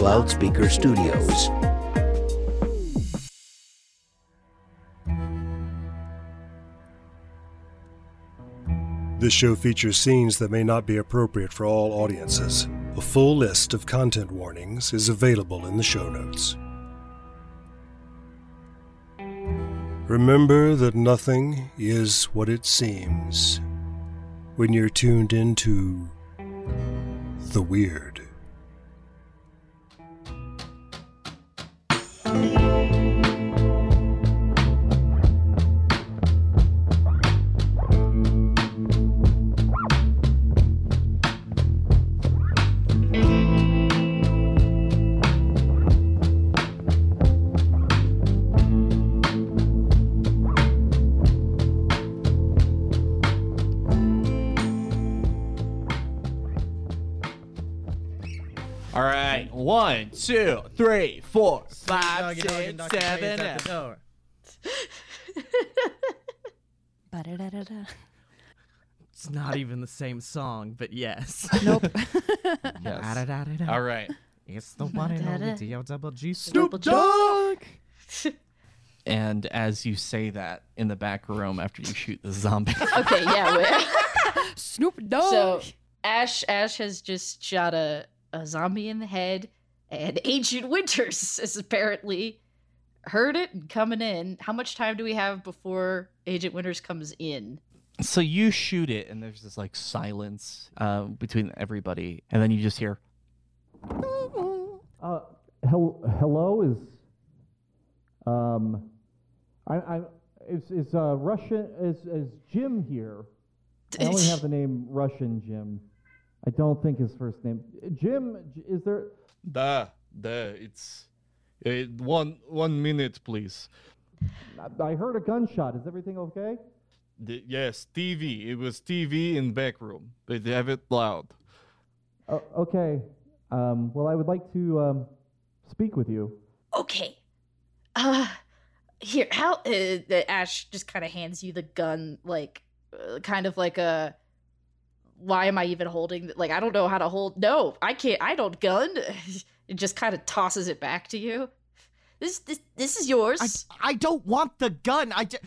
Loudspeaker Studios. This show features scenes that may not be appropriate for all audiences. A full list of content warnings is available in the show notes. Remember that nothing is what it seems when you're tuned into the weird. Three, four, five, Doggy, doggy, six, doggy, seven. face at the eight. Ba-da-da-da-da. It's not even the same song, but yes. Nope. Yes. Da-da-da-da-da. All right. It's the one and only Da-da. D-O double G Snoop Dogg. And as you say that in the back room after you shoot the zombie, Okay, yeah. we Snoop Dogg. so Ash Ash has just shot a, a zombie in the head, and Agent Winters has apparently heard it and coming in. How much time do we have before Agent Winters comes in? so you shoot it, and there's this like silence uh, between everybody, and then you just hear. Uh, hel- hello is um, I, I is is uh Russian is is Jim here? I only have the name Russian Jim. I don't think his first name Jim. Is there? Da, da, it's uh, one one minute, please. I- I heard a gunshot. Is everything okay? The, yes, TV. It was TV in back room. They have it loud. Oh, okay. Um, well, I would like to um, speak with you. Okay. Uh here, how uh, the Ash just kind of hands you the gun like uh, kind of like a why am I even holding th- like I don't know how to hold No, I can't I don't gun. it just kind of tosses it back to you. This this this is yours. I, I don't want the gun. I just,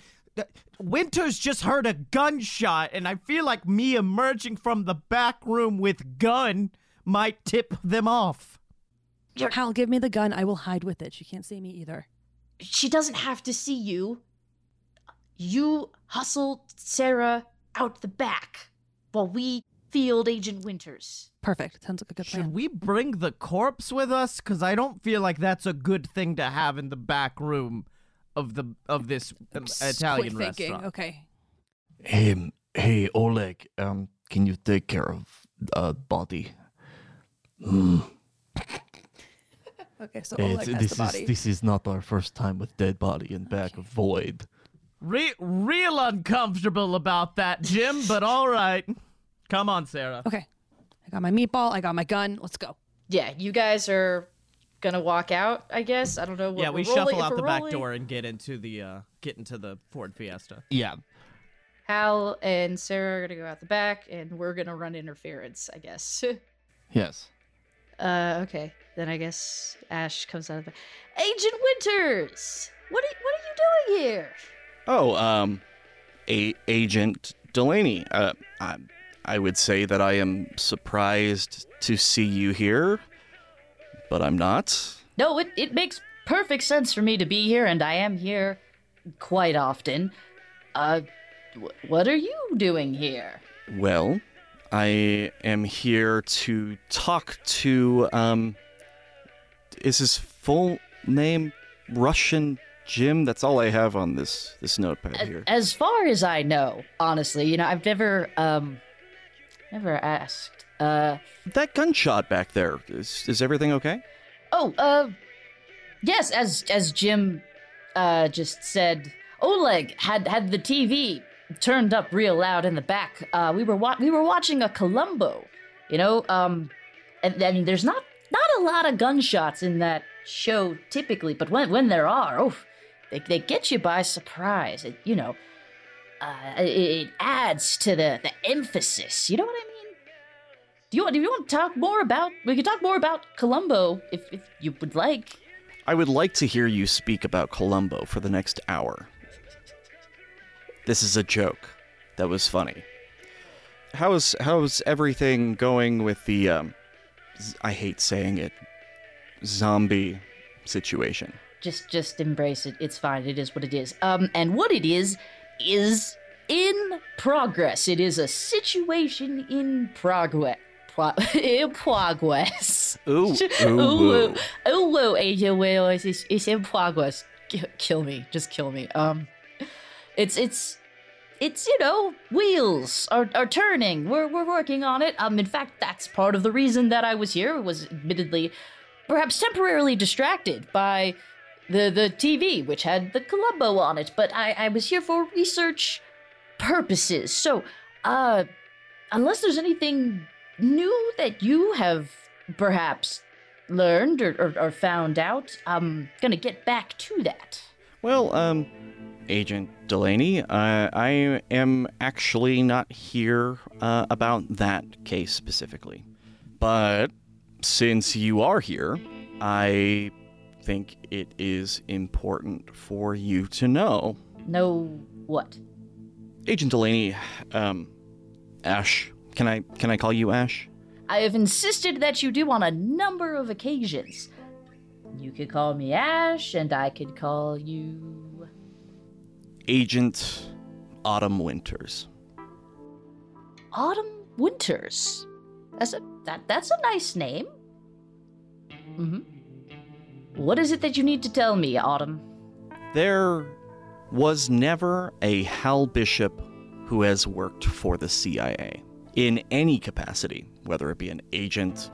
Winters just heard a gunshot, and I feel like me emerging from the back room with gun might tip them off. Hal, give me the gun. I will hide with it. She can't see me either. she doesn't have to see you. You hustle Sarah out the back while we field Agent Winters. Perfect. Sounds like a good Should plan. we bring the corpse with us? Because I don't feel like that's a good thing to have in the back room of the of this um, Just Italian quick thinking. restaurant. Okay. Hey, hey, Oleg. Um, can you take care of uh body? Mm. Okay. So It's- Oleg has this the body. is this is not our first time with dead body in back of void. Re- real uncomfortable about that, Jim. but all right. Come on, Sarah. Okay. I got my meatball. I got my gun. Let's go. Yeah, you guys are gonna walk out. I guess I don't know. What yeah, we we're rolling- shuffle out we're the back door and get into the uh get into the Ford Fiesta. Yeah. Hal and Sarah are gonna go out the back, and we're gonna run interference. I guess. Yes. uh, okay. Then I guess Ash comes out of the. Agent Winters, what are, what are you doing here? Oh, um, a Agent Delaney. Uh, I, I would say that I am surprised to see you here, but I'm not. No, it, it makes perfect sense for me to be here, and I am here quite often. Uh, wh- what are you doing here? Well, I am here to talk to, um, is his full name Russian Jim? That's all I have on this, this notepad here. As far as I know, honestly, you know, I've never, um, never asked. Uh, That gunshot back there, is, is everything okay? oh, uh, yes, as as Jim, uh, just said, Oleg had had the TV turned up real loud in the back. Uh, we were wa- we were watching a Columbo, you know, um, and then there's not not a lot of gunshots in that show typically, but when when there are, oh, they they get you by surprise. It, you know, uh, it, it adds to the the emphasis. You know what I mean? do you? Do you want to talk more about? We could talk more about Columbo if, if you would like. I would like to hear you speak about Columbo for the next hour. This is a joke. That was funny. How's how's everything going with the um I hate saying it zombie situation? Just just embrace it. It's fine. It is what it is. Um, and what it is is in progress. It is a situation in progress. Pro- in progress. Ooh, ooh, ooh, ooh, ooh, ooh, Asia Wales. It's, it's in progress. Kill me, just kill me. Um, it's it's it's you know wheels are, are turning. We're we're working on it. Um, in fact, that's part of the reason that I was here. Was admittedly, perhaps temporarily distracted by the the TV, which had the Columbo on it. But I I was here for research purposes. So, uh, unless there's anything new that you have perhaps learned or, or, or found out, I'm gonna get back to that. Well, um, Agent Delaney, uh, I am actually not here uh, about that case specifically. But since you are here, I think it is important for you to know. Know what? Agent Delaney, um, Ash, can I can I call you Ash? I have insisted that you do on a number of occasions. You could call me Ash, and I could call you. Agent Autumn Winters. Autumn Winters. That's a that that's a nice name. Mm-hmm. What is it that you need to tell me, Autumn? There was never a Hal Bishop who has worked for the CIA in any capacity, whether it be an agent,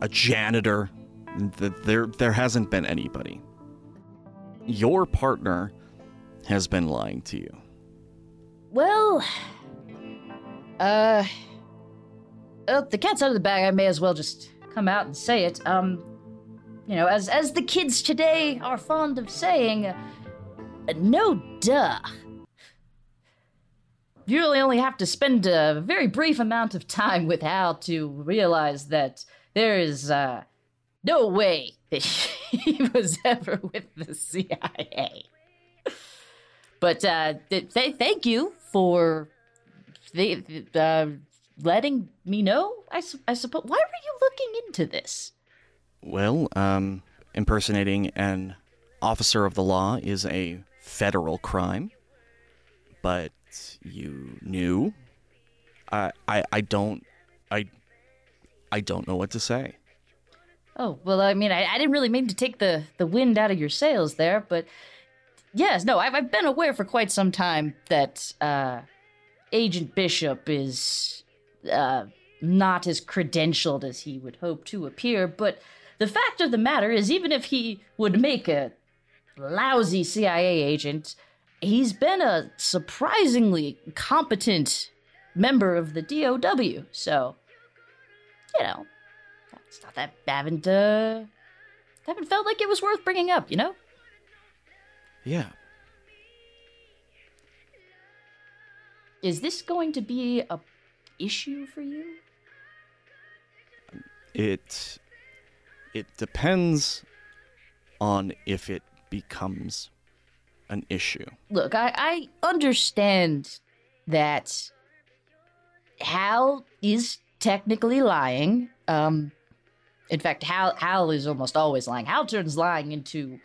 a, janitor. There, there hasn't been anybody. Your partner has been lying to you. Well, uh, well, the cat's out of the bag. I may as well just come out and say it. Um, you know, as as the kids today are fond of saying, uh, no duh. You really only have to spend a very brief amount of time with Hal to realize that there is uh, no way that he was ever with the CIA. But uh, th- th- thank you for th- uh, letting me know. I, su- I suppose. Why were you looking into this? Well, um, impersonating an officer of the law is a federal crime, but you knew. I, I, I don't, I, I don't know what to say. Oh well, I mean, I, I didn't really mean to take the the wind out of your sails there, but yes, no, I've, I've been aware for quite some time that uh, Agent Bishop is uh, not as credentialed as he would hope to appear. But the fact of the matter is, even if he would make a lousy CIA agent, he's been a surprisingly competent member of the DOW. So, you know, it's not that I haven't uh, haven't felt like it was worth bringing up. You know. Yeah. Is this going to be a issue for you? It, it depends on if it becomes an issue. Look, I, I understand that Hal is technically lying. Um, in fact, Hal Hal is almost always lying. Hal turns lying into,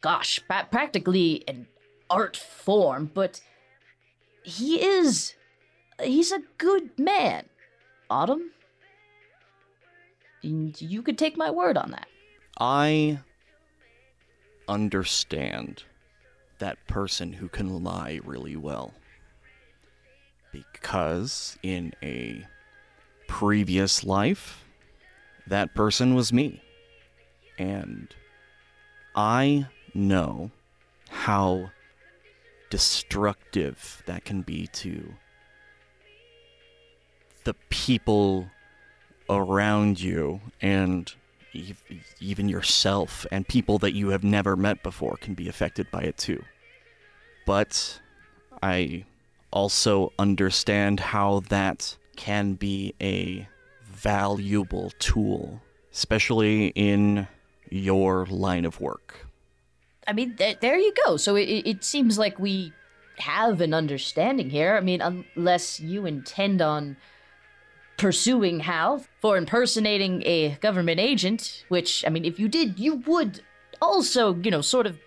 gosh, pra- practically an art form. But he is, he's a good man. Autumn, and you could take my word on that. I understand that person who can lie really well. Because in a previous life, that person was me. And I know how destructive that can be to the people around you and even yourself and people that you have never met before can be affected by it too. But I also understand how that can be a valuable tool, especially in your line of work. I mean, th- there you go. So it, it seems like we have an understanding here. I mean, unless you intend on pursuing Hal for impersonating a government agent, which, I mean, if you did, you would also, you know, sort of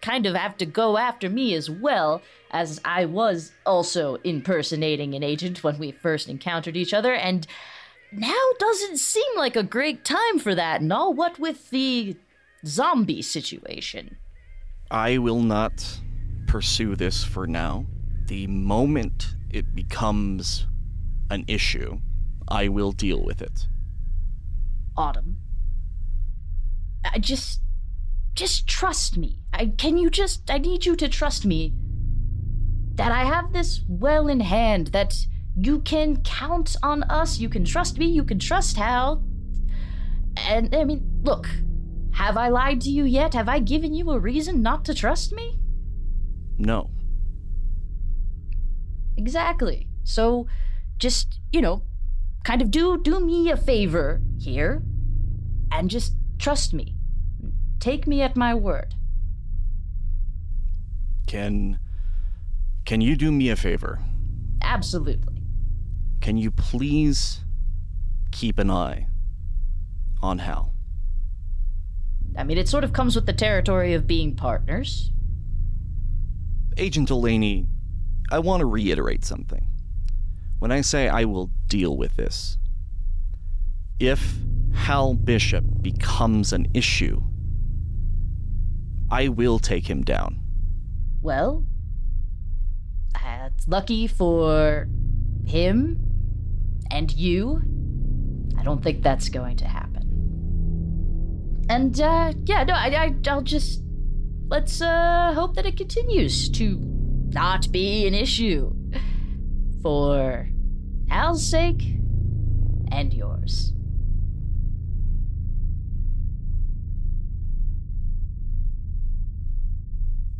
kind of have to go after me as well, as I was also impersonating an agent when we first encountered each other, and now doesn't seem like a great time for that and all. What with the zombie situation? I will not pursue this for now. The moment it becomes an issue, I will deal with it. Autumn. I just just trust me. I can you just I need you to trust me that I have this well in hand that you can count on us. You can trust me. You can trust Hal. And I mean, look, have I lied to you yet? Have I given you a reason not to trust me? No. Exactly. So just, you know, kind of do do me a favor here and just trust me. Take me at my word. Can can you do me a favor? Absolutely. Can you please keep an eye on Hal? I mean, it sort of comes with the territory of being partners. Agent Delaney, I want to reiterate something. When I say I will deal with this, if Hal Bishop becomes an issue, I will take him down. Well, that's lucky for him and you. I don't think that's going to happen. And uh, yeah, no, I, I, I'll just let's uh, hope that it continues to not be an issue for Hal's sake and yours.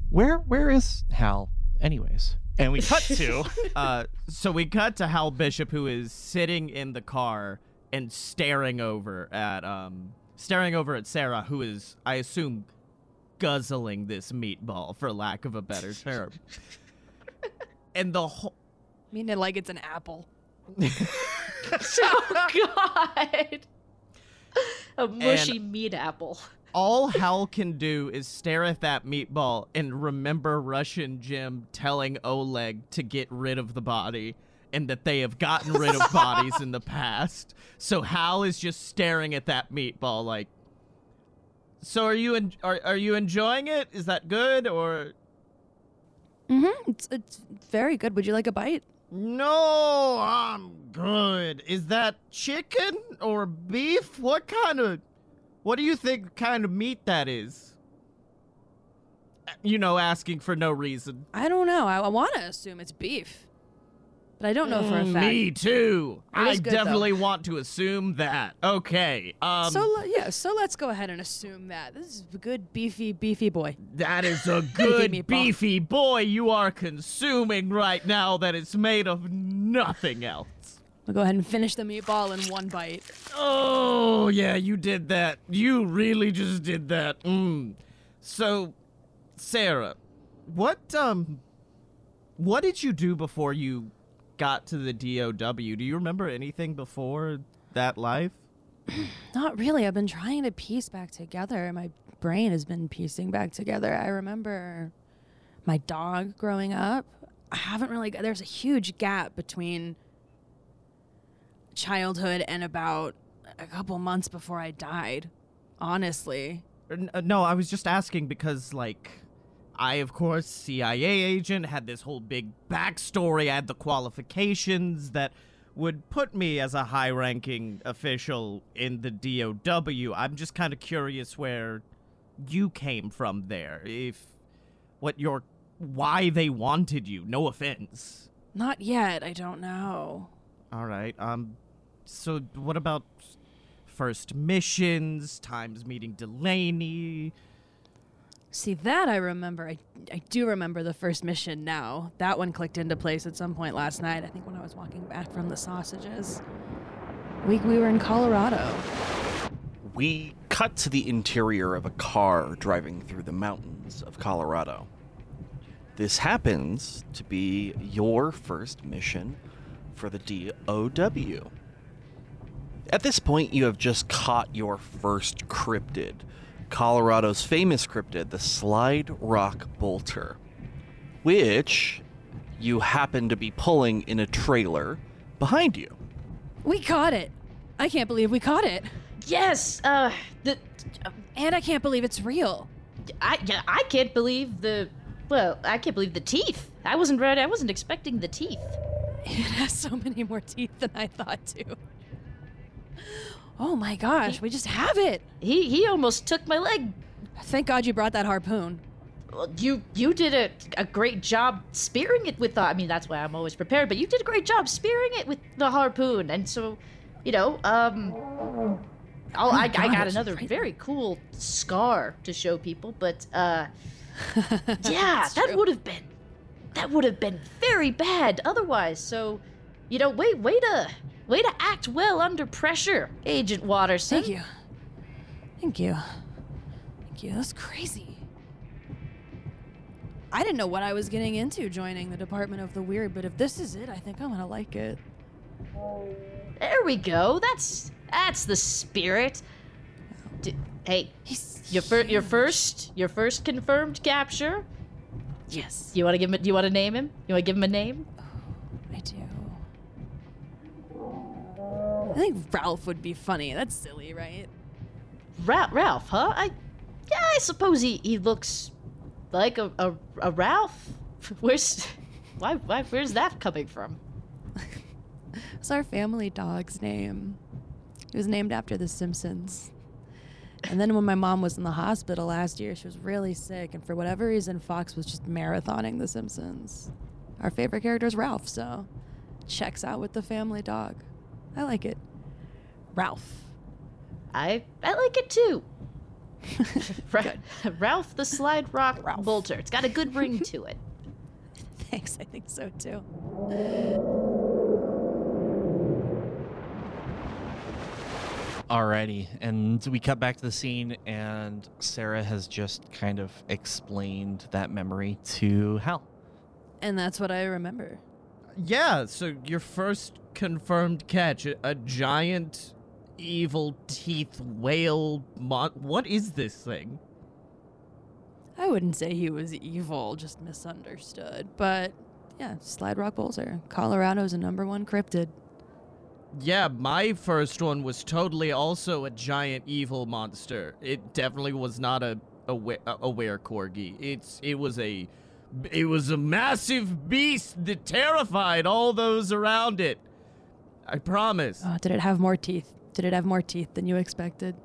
Where where is Hal, anyways? And we cut to Uh, so we cut to Hal Bishop, who is sitting in the car and staring over at um, staring over at Sarah, who is, I assume, guzzling this meatball, for lack of a better term. and the whole. I mean it like it's an apple. oh God. A mushy meat apple. all Hal can do is stare at that meatball and remember Russian Jim telling Oleg to get rid of the body and that they have gotten rid of bodies in the past. So Hal is just staring at that meatball like So are you en- are are you enjoying it? Is that good or Mm-hmm. It's it's very good. Would you like a bite? No, I'm good. Is that chicken or beef? What kind of What do you think kind of meat that is? Uh, you know, asking for no reason. I don't know. I, I want to assume it's beef, but I don't know for a Mm, fact. Me too. It I is good, definitely want to assume that. Okay. Um so le- yeah, so let's go ahead and assume that this is a good beefy beefy boy. that is a good meatball. beefy boy you are consuming right now that is made of nothing else. We'll go ahead and finish the meatball in one bite. Oh, yeah, you did that. You really just did that. Mm. So, Sarah, what um what did you do before you got to the DOW? Do you remember anything before that life? Not really. I've been trying to piece back together. My brain has been piecing back together. I remember my dog growing up. I haven't really. There's a huge gap between childhood and about a couple months before I died. Honestly, uh, No, I was just asking because, like, I, of course, CIA agent, had this whole big backstory, I had the qualifications that would put me as a high ranking official in the DOW. I'm just kind of curious where you came from there. If what your why they wanted you. No offense. not yet. I don't know. All right. Um so what about first missions, times meeting Delaney? See that I remember. I I do remember the first mission now. That one clicked into place at some point last night. I think when I was walking back from the sausages. We, we were in Colorado. We cut to the interior of a car driving through the mountains of Colorado. This happens to be your first mission for the DOW. At this point, you have just caught your first cryptid, Colorado's famous cryptid, the Slide Rock Bolter, which you happen to be pulling in a trailer behind you. We caught it. I can't believe we caught it. Yes, uh, the, And I can't believe it's real. I, yeah, I can't believe the, well, I can't believe the teeth. I wasn't ready. I wasn't expecting the teeth. It has so many more teeth than I thought to. Oh my gosh, we just have it. He, he almost took my leg. Thank God you brought that harpoon. Well, You, you did a, a great job spearing it with the. I mean, that's why I'm always prepared. But you did a great job spearing it with the harpoon, and so, you know, um, I'll, I, I got another very cool scar to show people. But uh, yeah, that would have been, that would have been very bad otherwise. So, you know, wait, wait to, way to act well under pressure, Agent Waterson. Thank you. Thank you. Thank you. That's crazy. I didn't know what I was getting into joining the Department of the Weird, but if this is it, I think I'm gonna like it. There we go. That's that's the spirit. D- hey, He's your fir- your first your first confirmed capture. Yes, You want to give him? Do You want to name him? You want to give him a name? I think Ralph would be funny. That's silly, right? Ra- Ralph, huh? I yeah, I suppose he, he looks like a, a, a Ralph. Where's why why where's that coming from? It's our family dog's name. He was named after The Simpsons. And then when my mom was in the hospital last year, she was really sick, and for whatever reason, Fox was just marathoning The Simpsons. Our favorite character is Ralph, so checks out with the family dog. I like it. Ralph. I I like it too. Ra- Ralph the Slide Rock Ralph. Bolter. It's got a good ring to it. Thanks, I think so too. Alrighty, and we cut back to the scene, and Sarah has just kind of explained that memory to Hal. And that's what I remember. Yeah, so your first confirmed catch, a, a giant evil teeth whale mon- What is this thing? I wouldn't say he was evil, just misunderstood. But yeah, Slide Rock Bolter. Colorado's a number one cryptid. Yeah, my first one was totally also a giant evil monster. It definitely was not a a, we- a, a were corgi. It's it was a it was a massive beast that terrified all those around it. I promise. Oh, did it have more teeth? Did it have more teeth than you expected?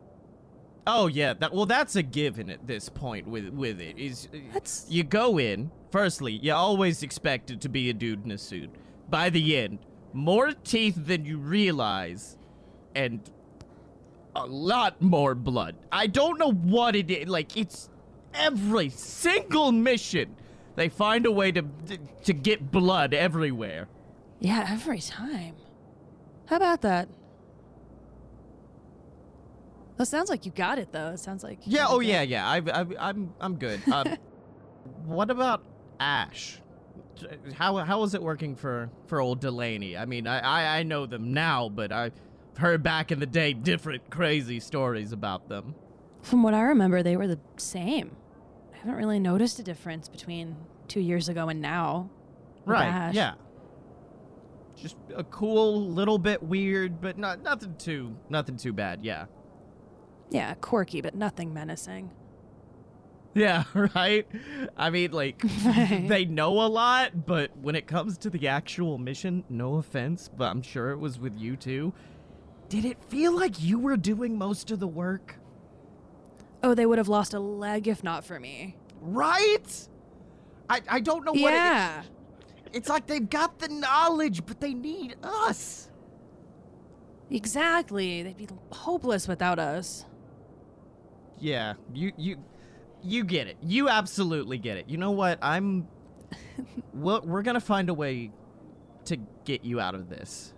Oh yeah, that well that's a given at this point with with it. Is uh, That's- you go in, firstly, you always expect it to be a dude in a suit. By the end, more teeth than you realize and a lot more blood. I don't know what it is. Like it's every single mission they find a way to to get blood everywhere. Yeah, every time. How about that? That sounds like you got it, though. It sounds like. Yeah. Oh yeah. Yeah. I, I, I'm I'm good. Um, what about Ash? How how is it working for for old Delaney? I mean, I, I I know them now, but I've heard back in the day different crazy stories about them. From what I remember, they were the same. I haven't really noticed a difference between two years ago and now. Right. Ash. Yeah. Just a cool, little bit weird, but not nothing too nothing too bad. Yeah. Yeah, quirky, but nothing menacing. Yeah, right? I mean, like, Right. they know a lot, but when it comes to the actual mission, no offense, but I'm sure it was with you too. Did it feel like you were doing most of the work? Oh, they would have lost a leg if not for me. Right? I, I don't know what yeah. it It's like they've got the knowledge, but they need us. Exactly. They'd be hopeless without us. Yeah, you you you get it. You absolutely get it. You know what? I'm well, we're going to find a way to get you out of this.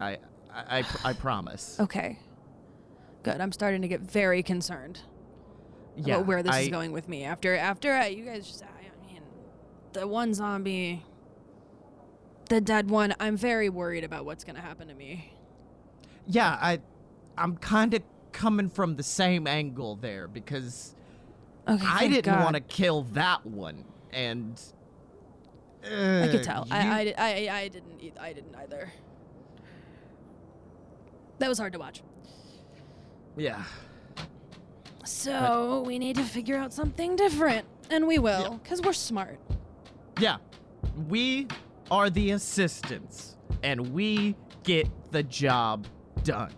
I I, I, I promise. Okay. Good. I'm starting to get very concerned yeah, about where this I, is going with me. After after uh, you guys just, I mean, the one zombie, the dead one. I'm very worried about what's gonna happen to me. Yeah, I, I'm kind of coming from the same angle there because Okay. I didn't want to kill that one, and I could uh, tell. you- I, I, I, I didn't. I didn't either. That was hard to watch. yeah. So we need to figure out something different, and we will, cause we're smart. Yeah. We are the assistants, and we get the job done.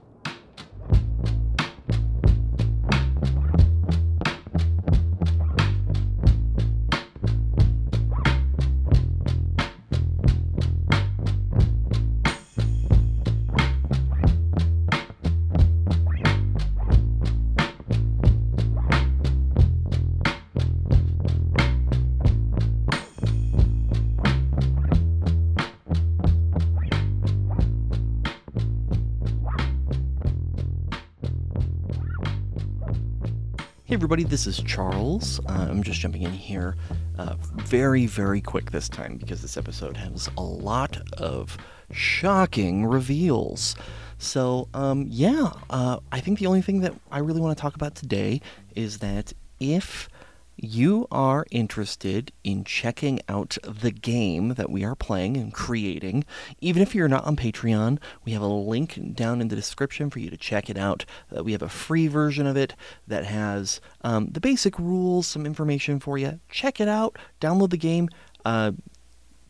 Hey everybody, this is Charles. Uh, I'm just jumping in here uh, very, very quick this time because this episode has a lot of shocking reveals. So, um, yeah, uh, I think the only thing that I really want to talk about today is that if you are interested in checking out the game that we are playing and creating, even if you're not on Patreon, we have a link down in the description for you to check it out. Uh, we have a free version of it that has um, the basic rules, some information for you. Check it out, download the game. Uh,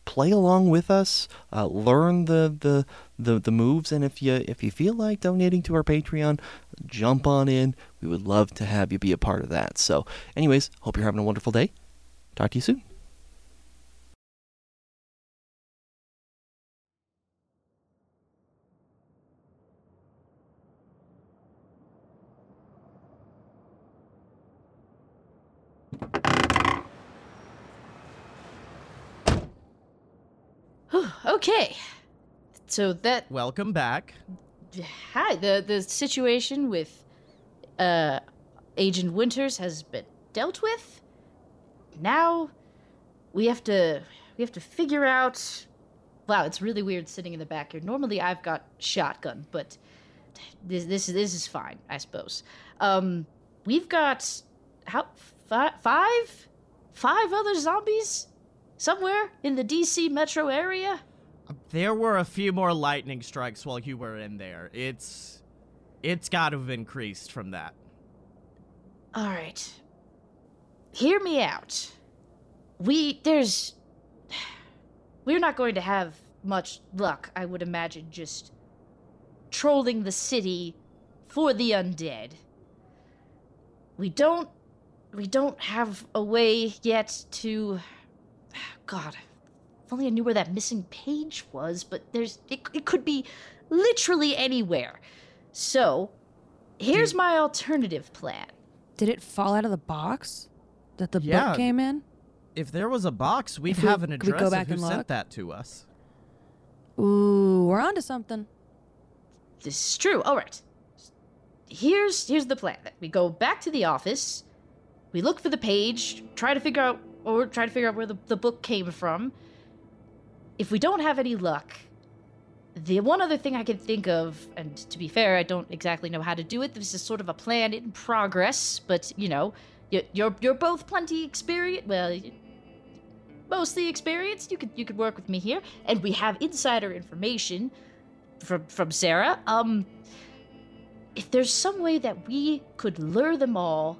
play along with us, uh, learn the, the the the moves, and if you if you feel like donating to our Patreon, jump on in. We would love to have you be a part of that. So, anyways, hope you're having a wonderful day. Talk to you soon. Okay. So that Welcome back. hi the the situation with uh Agent Winters has been dealt with. Now we have to we have to figure out Wow, it's really weird sitting in the back here. Normally I've got shotgun, but this this this is fine, I suppose. Um we've got how fi- five five other zombies somewhere in the DC metro area? There were a few more lightning strikes while you were in there. It's it's got to have increased from that. All right. Hear me out. We there's we're not going to have much luck, I would imagine, just trolling the city for the undead. We don't we don't have a way yet to God, if only I knew where that missing page was, but there's it, it could be literally anywhere. So, here's my alternative plan. Did it fall out of the box that the Yeah. book came in? If there was a box, we'd If we- have an could we go address back of who and sent look? that to us. Ooh, we're onto something. This is true. All right. Here's here's the plan. We go back to the office. We look for the page, try to figure out or try to figure out where the, the book came from. If we don't have any luck, the one other thing I can think of, and to be fair, I don't exactly know how to do it. This is sort of a plan in progress, but you know, you- you're you're both plenty experienced. Well, mostly experienced. You could you could work with me here, and we have insider information from from Sarah. Um, if there's some way that we could lure them all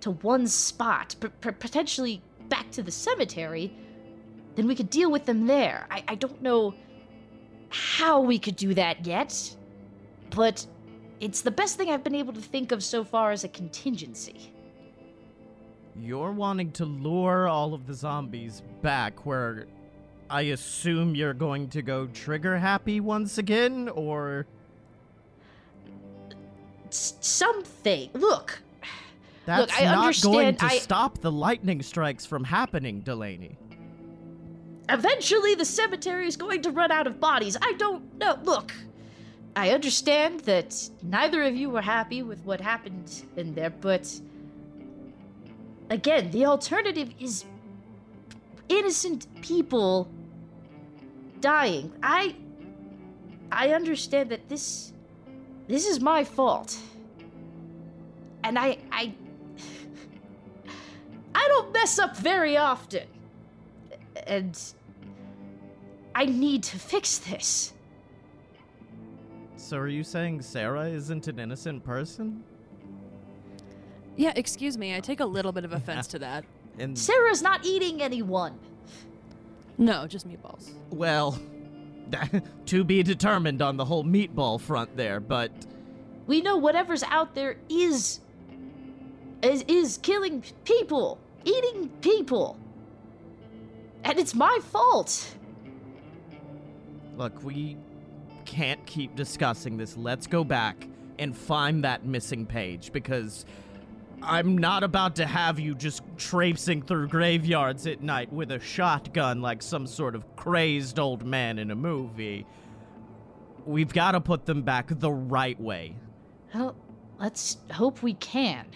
to one spot, p- potentially back to the cemetery, then we could deal with them there. I, I don't know how we could do that yet, but it's the best thing I've been able to think of so far as a contingency. You're wanting to lure all of the zombies back where I assume you're going to go trigger happy once again, or something. Look, that's I not going to I- stop the lightning strikes from happening, Delaney. Eventually, the cemetery is going to run out of bodies. I don't know. Look, I understand that neither of you were happy with what happened in there, but again, the alternative is innocent people dying. I I understand that this this is my fault. And I I I don't mess up very often. And I need to fix this. So are you saying Sarah isn't an innocent person? Yeah, excuse me. I take a little bit of offense to that. And Sarah's not eating anyone. No, just meatballs. well, to be determined on the whole meatball front there, but We know whatever's out there is is, is killing people, eating people. And it's my fault. look, we can't keep discussing this. Let's go back and find that missing page because I'm not about to have you just traipsing through graveyards at night with a shotgun like some sort of crazed old man in a movie. We've got to put them back the right way. Well, let's hope we can.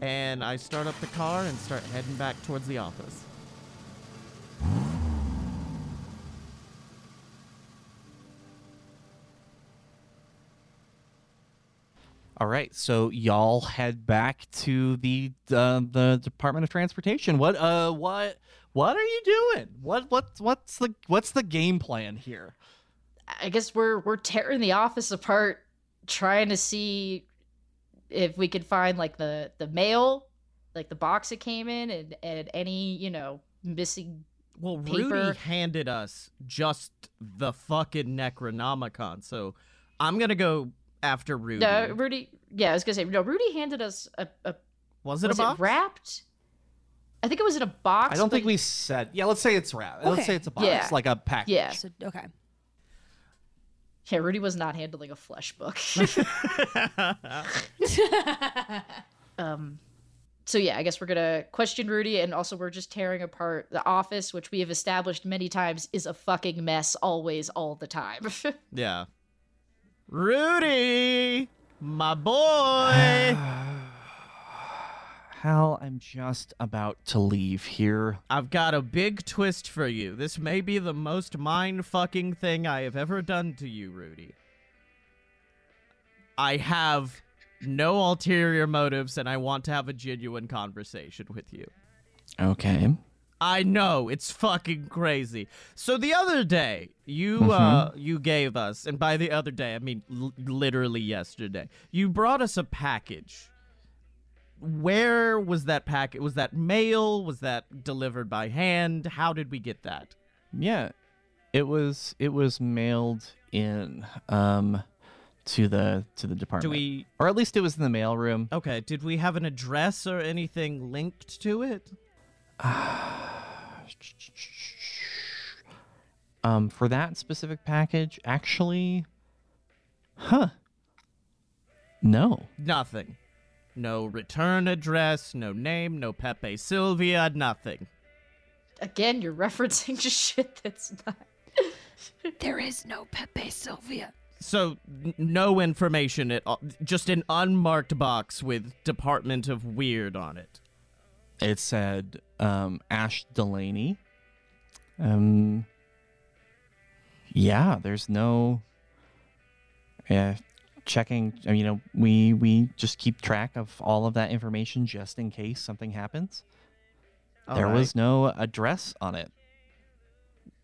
And I start up the car and start heading back towards the office. All right, so y'all head back to the uh, the Department of Transportation. What uh what what are you doing? What what what's the what's the game plan here? I guess we're we're tearing the office apart, trying to see if we could find like the the mail, like the box it came in, and and any you know missing. Well, Paper. Rudy handed us just the fucking Necronomicon, so I'm gonna go after Rudy. No, Rudy. Yeah, I was gonna say no. Rudy handed us a. a was it was a box? it wrapped? I think it was in a box. I don't but- think we said. Yeah, let's say it's wrap. Let's say it's a box, Yeah. like a package. Yeah, So okay. Yeah. Rudy was not handling a flesh book. um. So yeah, I guess we're gonna question Rudy, and also we're just tearing apart the office, which we have established many times is a fucking mess, always, all the time. yeah. Rudy, my boy. Hal, I'm just about to leave here. I've got a big twist for you. This may be the most mind fucking thing I have ever done to you, Rudy. I have no ulterior motives and I want to have a genuine conversation with you. Okay. I know it's fucking crazy. So the other day, you uh you gave us, and by the other day I mean l- literally yesterday, you brought us a package. Where was that packet? Was that mail? Was that delivered by hand? How did we get that? Yeah, it was it was mailed in um to the to the department. Do we or at least it was in the mailroom. Okay, did we have an address or anything linked to it? Um, for that specific package, actually, huh? No. Nothing. No return address, no name, no Pepe Sylvia, nothing. Again, you're referencing just shit that's not. There is no Pepe Sylvia. So n- no information at all. Just an unmarked box with Department of Weird on it. It said um, Ash Delaney. Um. Yeah, there's no. Yeah, checking. I mean, you know, we we just keep track of all of that information just in case something happens. there Alright. was no address on it.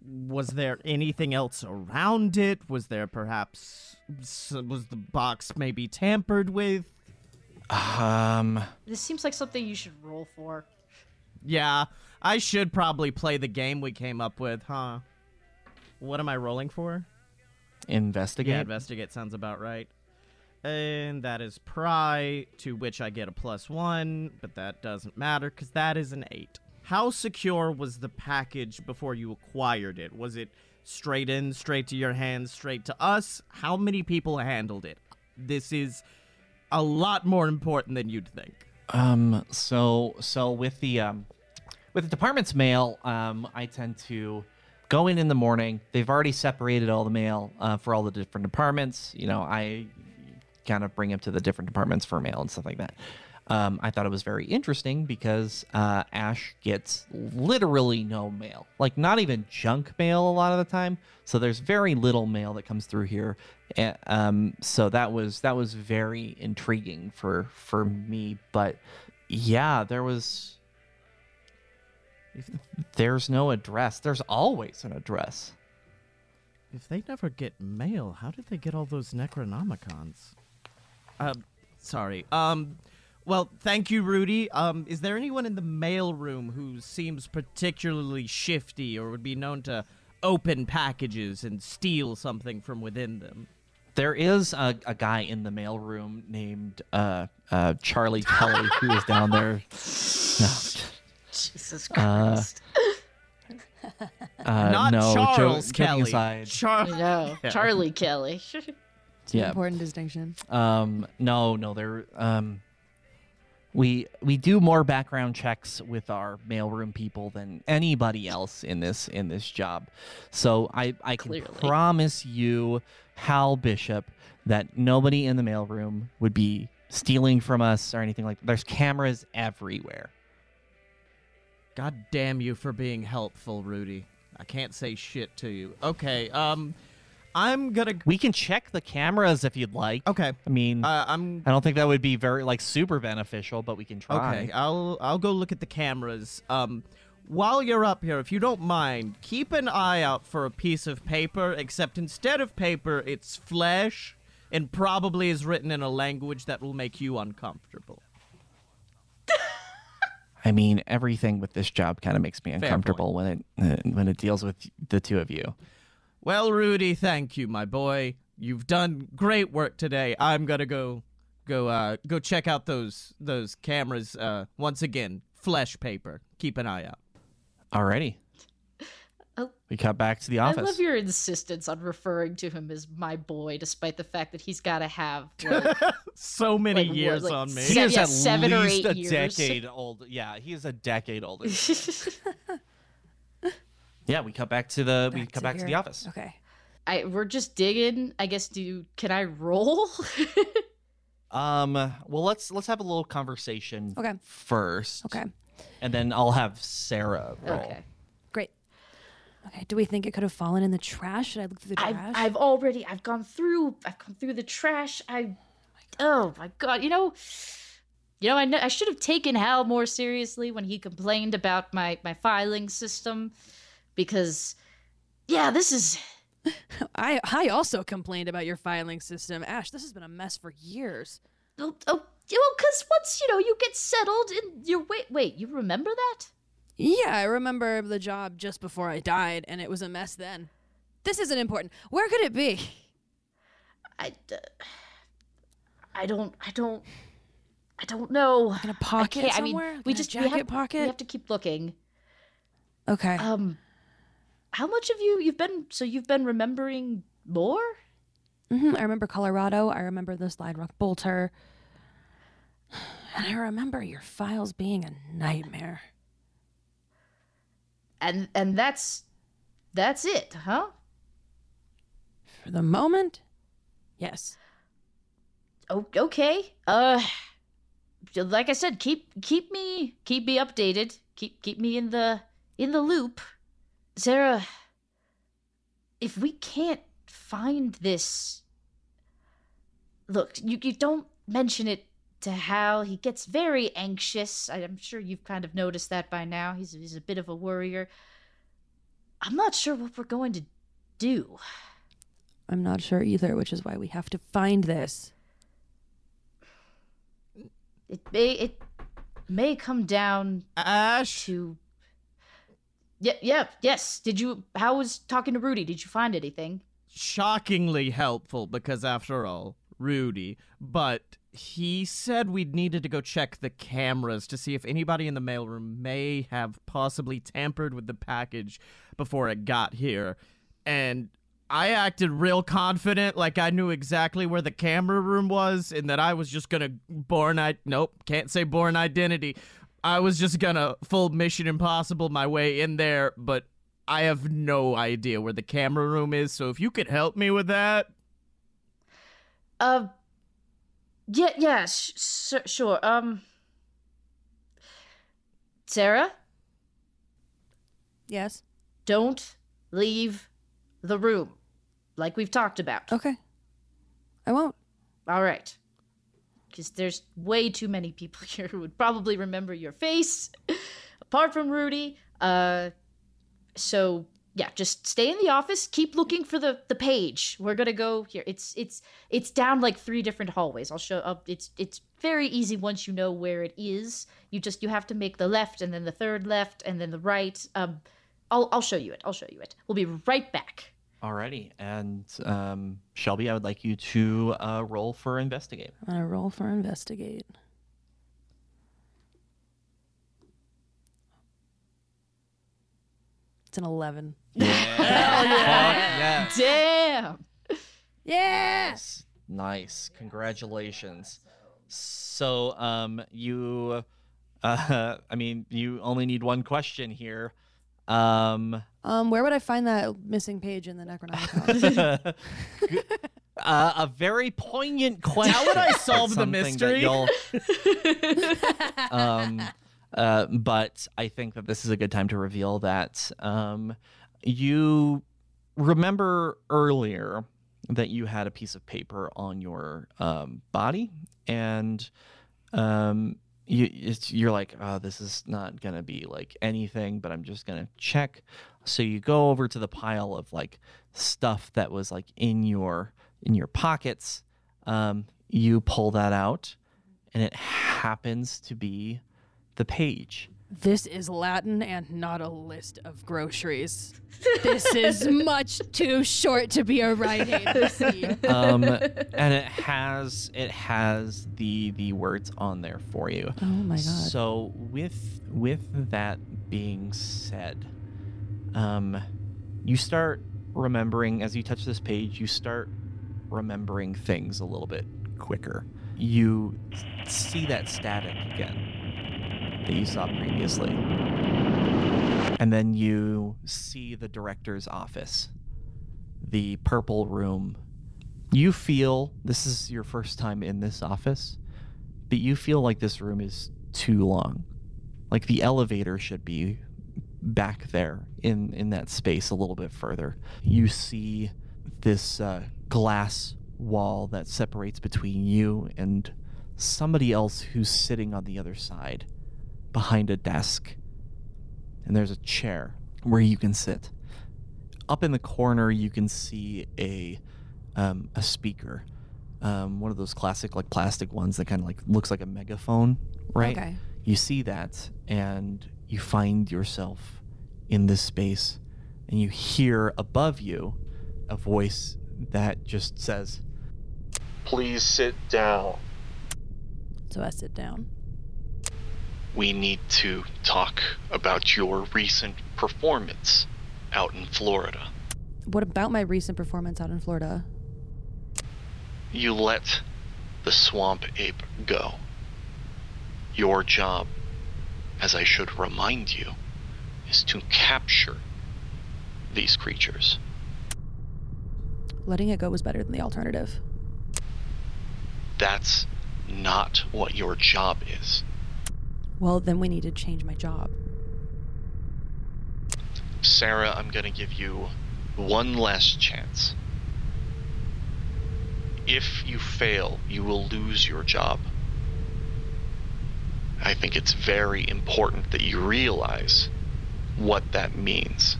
Was there anything else around it? Was there perhaps was the box maybe tampered with? Um. This seems like something you should roll for. Yeah, I should probably play the game we came up with, huh? What am I rolling for? Investigate. Yeah, investigate sounds about right. And that is pry, to which I get a plus one, but that doesn't matter because that is an eight. How secure was the package before you acquired it? Was it straight in, straight to your hands, straight to us? How many people handled it? This is a lot more important than you'd think. Um. So so with the um, with the department's mail, um, I tend to go in in the morning. They've already separated all the mail uh, for all the different departments. You know, I kind of bring him to the different departments for mail and stuff like that. Um, I thought it was very interesting because uh, Ash gets literally no mail, like not even junk mail a lot of the time. So there's very little mail that comes through here. And, um, so that was that was very intriguing for for me. But yeah, there was. There's no address. There's always an address. If they never get mail, how did they get all those Necronomicons? Uh, sorry. Um, well, thank you, Rudy. Um, is there anyone in the mail room who seems particularly shifty or would be known to open packages and steal something from within them? There is a, a guy in the mailroom named uh, uh, Charlie Kelly who is down there. No. Jesus Uh, Christ. Uh, Not no, Charles joking Kelly. aside. Char- no, Yeah. Charlie Kelly. It's an Yeah. important distinction. Um, no, no, there. Um, we we do more background checks with our mailroom people than anybody else in this in this job. So I I can Clearly. promise you, Hal Bishop, that nobody in the mailroom would be stealing from us or anything like. that. There's cameras everywhere. God damn you for being helpful, Rudy. I can't say shit to you. Okay, um, I'm gonna. We can check the cameras if you'd like. Okay, I mean, uh, I'm. I don't think that would be very like super beneficial, but we can try. Okay, I'll I'll go look at the cameras. Um, while you're up here, if you don't mind, keep an eye out for a piece of paper. Except instead of paper, it's flesh, and probably is written in a language that will make you uncomfortable. I mean, everything with this job kind of makes me uncomfortable when it uh, when it deals with the two of you. Well, Rudy, thank you, my boy. You've done great work today. I'm gonna go go uh go check out those those cameras uh once again. Flesh paper. Keep an eye out. Alrighty. Oh. We cut back to the office. I love your insistence on referring to him as my boy, despite the fact that he's got to have like, So many Like, what, years like on me. he is yeah, at seven or least eight a years. decade old. Yeah, he is a decade older. yeah, we cut back to the we cut to back to the office. Okay. I we're just digging. I guess. Do can I roll? Um, well, let's let's have a little conversation Okay. first. Okay. And then I'll have Sarah roll. okay. Great. Okay. Do we think it could have fallen in the trash? Should I look through the I've trash? I've already I've gone through I've gone through the trash. I oh my god, you know you know I kn- I should have taken Hal more seriously when he complained about my my filing system because yeah, this is I I also complained about your filing system, Ash. This has been a mess for years. oh, oh know cuz once you know you get settled and you wait wait, you remember that? Yeah, I remember the job just before I died, and it was a mess then. This isn't important. Where could it be? I I don't I don't I don't know. In a pocket I mean, somewhere? we In a just we jacket have, pocket. We have to keep looking. Okay. Um, how much of you you've been? So you've been remembering more? hmm I remember Colorado. I remember the Slide Rock Bolter. And I remember your files being a nightmare. And and that's that's it, huh? For the moment, yes. O- okay. Uh, like I said, keep keep me keep me updated. Keep keep me in the in the loop. Sarah, if we can't find this, look, you you don't mention it to Hal. He gets very anxious. I- I'm sure you've kind of noticed that by now. He's he's a bit of a worrier. I'm not sure what we're going to do. I'm not sure either, which is why we have to find this. It may it may come down Ash. to yeah yeah yes did you how was talking to rudy did you find anything shockingly helpful because after all, Rudy, but he said we needed to go check the cameras to see if anybody in the mailroom may have possibly tampered with the package before it got here. And I acted real confident, like I knew exactly where the camera room was, and that I was just gonna Bourne I nope, can't say Bourne Identity. I was just gonna full Mission Impossible my way in there, but I have no idea where the camera room is, so if you could help me with that. Uh, yeah, yeah, sh- sh- sure. Um, Sarah, Yes. don't leave the room, like we've talked about. Okay. I won't. All right. Because there's way too many people here who would probably remember your face, apart from Rudy. Uh, so yeah, just stay in the office. Keep looking for the the page. We're gonna go here. It's it's it's down like three different hallways. I'll show up. It's it's very easy once you know where it is. You just you have to make the left and then the third left and then the right. Um, I'll I'll show you it. I'll show you it. We'll be right back. Alrighty, and um, Shelby, I would like you to uh, roll for investigate. I'm gonna roll for investigate. It's an eleven. Yeah. Damn. Yes. Nice. Congratulations. So, um, you, uh, I mean, you only need one question here. Um, Um, where would I find that missing page in the Necronomicon? uh, a very poignant question. How would I solve the something that mystery? you'll- um, uh, but I think that this is a good time to reveal that um, you remember earlier that you had a piece of paper on your um, body, and um, you it's, you're like, oh, this is not gonna be like anything, but I'm just gonna check. So you go over to the pile of like stuff that was like in your in your pockets. Um, you pull that out, and it happens to be the page. This is Latin and not a list of groceries. this is much too short to be a Rite Aid receipt. um, and it has it has the the words on there for you. Oh my god. So with with that being said, um, you start remembering as you touch this page. You start remembering things a little bit quicker. You see that static again that you saw previously, and then you see the director's office, the purple room. You feel this is your first time in this office, but you feel like this room is too long. Like the elevator should be back there in in that space a little bit further. You see this uh, glass wall that separates between you and somebody else who's sitting on the other side behind a desk. And there's a chair where you can sit. Up in the corner, you can see a um, a speaker, um, one of those classic like plastic ones that kind of like looks like a megaphone, right? Okay. You see that, and you find yourself in this space, and you hear above you a voice that just says, Please sit down. So I sit down. We need to talk about your recent performance out in Florida. What about my recent performance out in Florida? You let the swamp ape go. Your job, as I should remind you, is to capture these creatures. Letting it go was better than the alternative. That's not what your job is. Well, then we need to change my job. Sarah, I'm going to give you one last chance. If you fail, you will lose your job. I think it's very important that you realize what that means,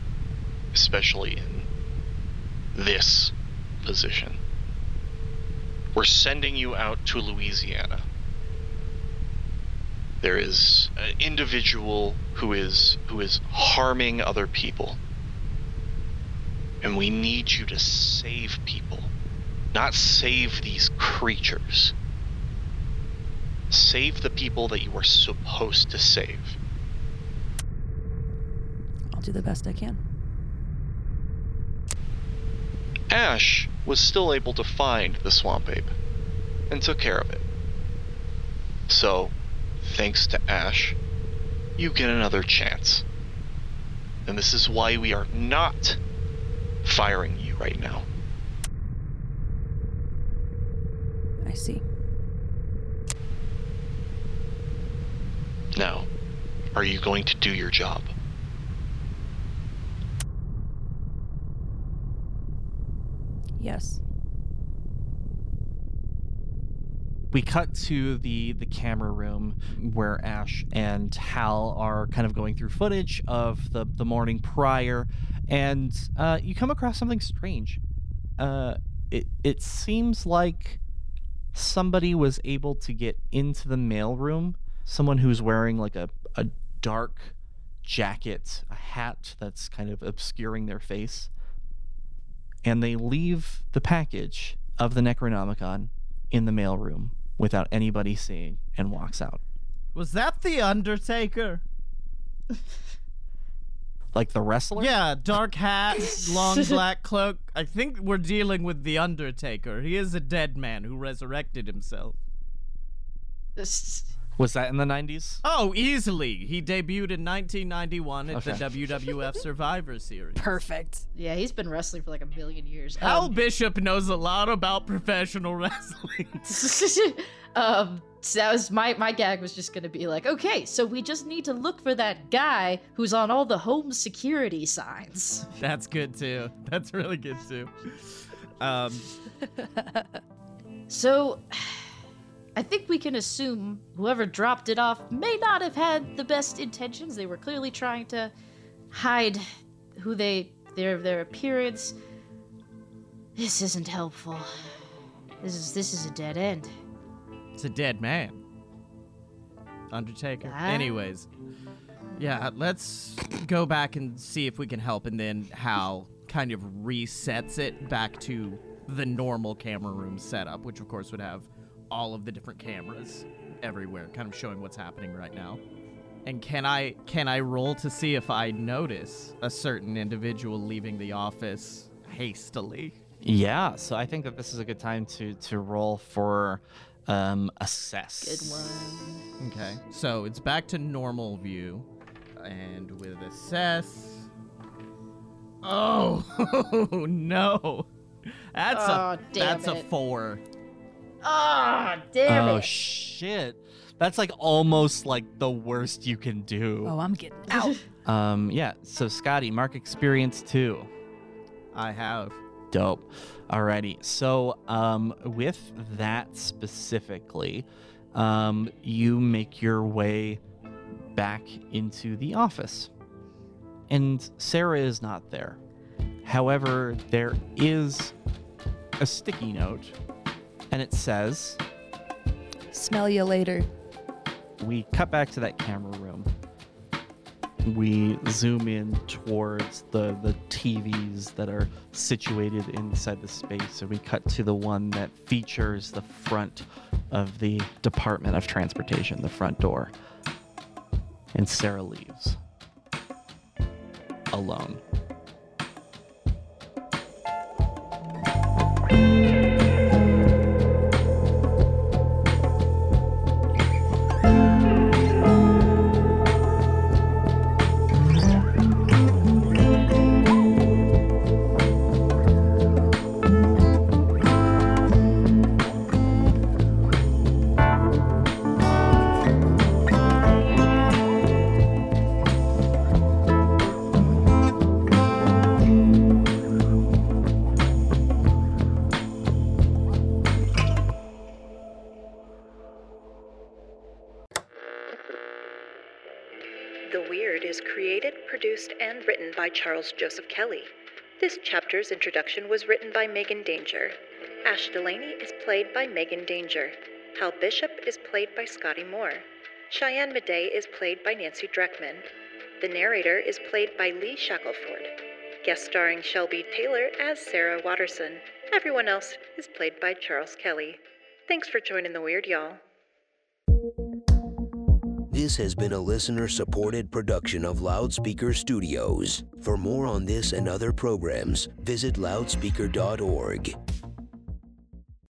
especially in this position. We're sending you out to Louisiana. There is an individual who is who is harming other people. And we need you to save people, not save these creatures. Save the people that you are supposed to save. I'll do the best I can. Ash was still able to find the swamp ape and took care of it. So, thanks to Ash, you get another chance. And this is why we are not firing you right now. I see. Now, are you going to do your job? Yes. We cut to the the camera room where Ash and Hal are kind of going through footage of the the morning prior, and uh, you come across something strange. Uh, it it seems like somebody was able to get into the mailroom. Someone who's wearing like a a dark jacket, a hat that's kind of obscuring their face, and they leave the package of the Necronomicon in the mailroom without anybody seeing and walks out. Was that the Undertaker? Like the wrestler? Yeah, dark hat, long black cloak. I think we're dealing with the Undertaker. He is a dead man who resurrected himself. Was that in the 90s? Oh, easily. He debuted in 1991 at Okay. the WWF Survivor Series. Perfect. Yeah, he's been wrestling for like a million years. Hal Um, Bishop knows a lot about professional wrestling. um, so that was my my gag was just gonna be like, okay, so we just need to look for that guy who's on all the home security signs. That's good too. That's really good too. Um, So, I think we can assume whoever dropped it off may not have had the best intentions. They were clearly trying to hide who they their their appearance. This isn't helpful. This is this is a dead end. it's a dead man. Undertaker. Ah. Anyways, yeah, let's go back and see if we can help, and then Hal kind of resets it back to the normal camera room setup, which of course would have all of the different cameras everywhere, kind of showing what's happening right now. And can I can I roll to see if I notice a certain individual leaving the office hastily? Yeah, so I think that this is a good time to to roll for um assess. Good one. Okay. So it's back to normal view and with assess Oh, no. That's oh, a that's it. a 4. Ah, oh, damn oh, it. Oh, shit. That's like almost like the worst you can do. Oh, I'm getting out. um, yeah. So, Scotty, mark experience two. I have. Dope. Alrighty. So, um, with that specifically, um, you make your way back into the office. And Sarah is not there. However, there is a sticky note and it says, Smell you later. we cut back to that camera room. We zoom in towards the, the TVs that are situated inside the space, and we cut to the one that features the front of the Department of Transportation, the front door. And Sarah leaves. Alone. By Charles Joseph Kelly. This chapter's introduction was written by Megan Danger. Ash Delaney is played by Megan Danger. Hal Bishop is played by Scotty Moore. Cheyenne Midday is played by Nancy Dreckman. The narrator is played by Lee Shackelford. Guest starring Shelby Taylor as Sarah Waterson. Everyone else is played by Charles Kelly. Thanks for joining the Weird, y'all. This has been a listener supported production of Loudspeaker Studios. For more on this and other programs, visit loudspeaker.org.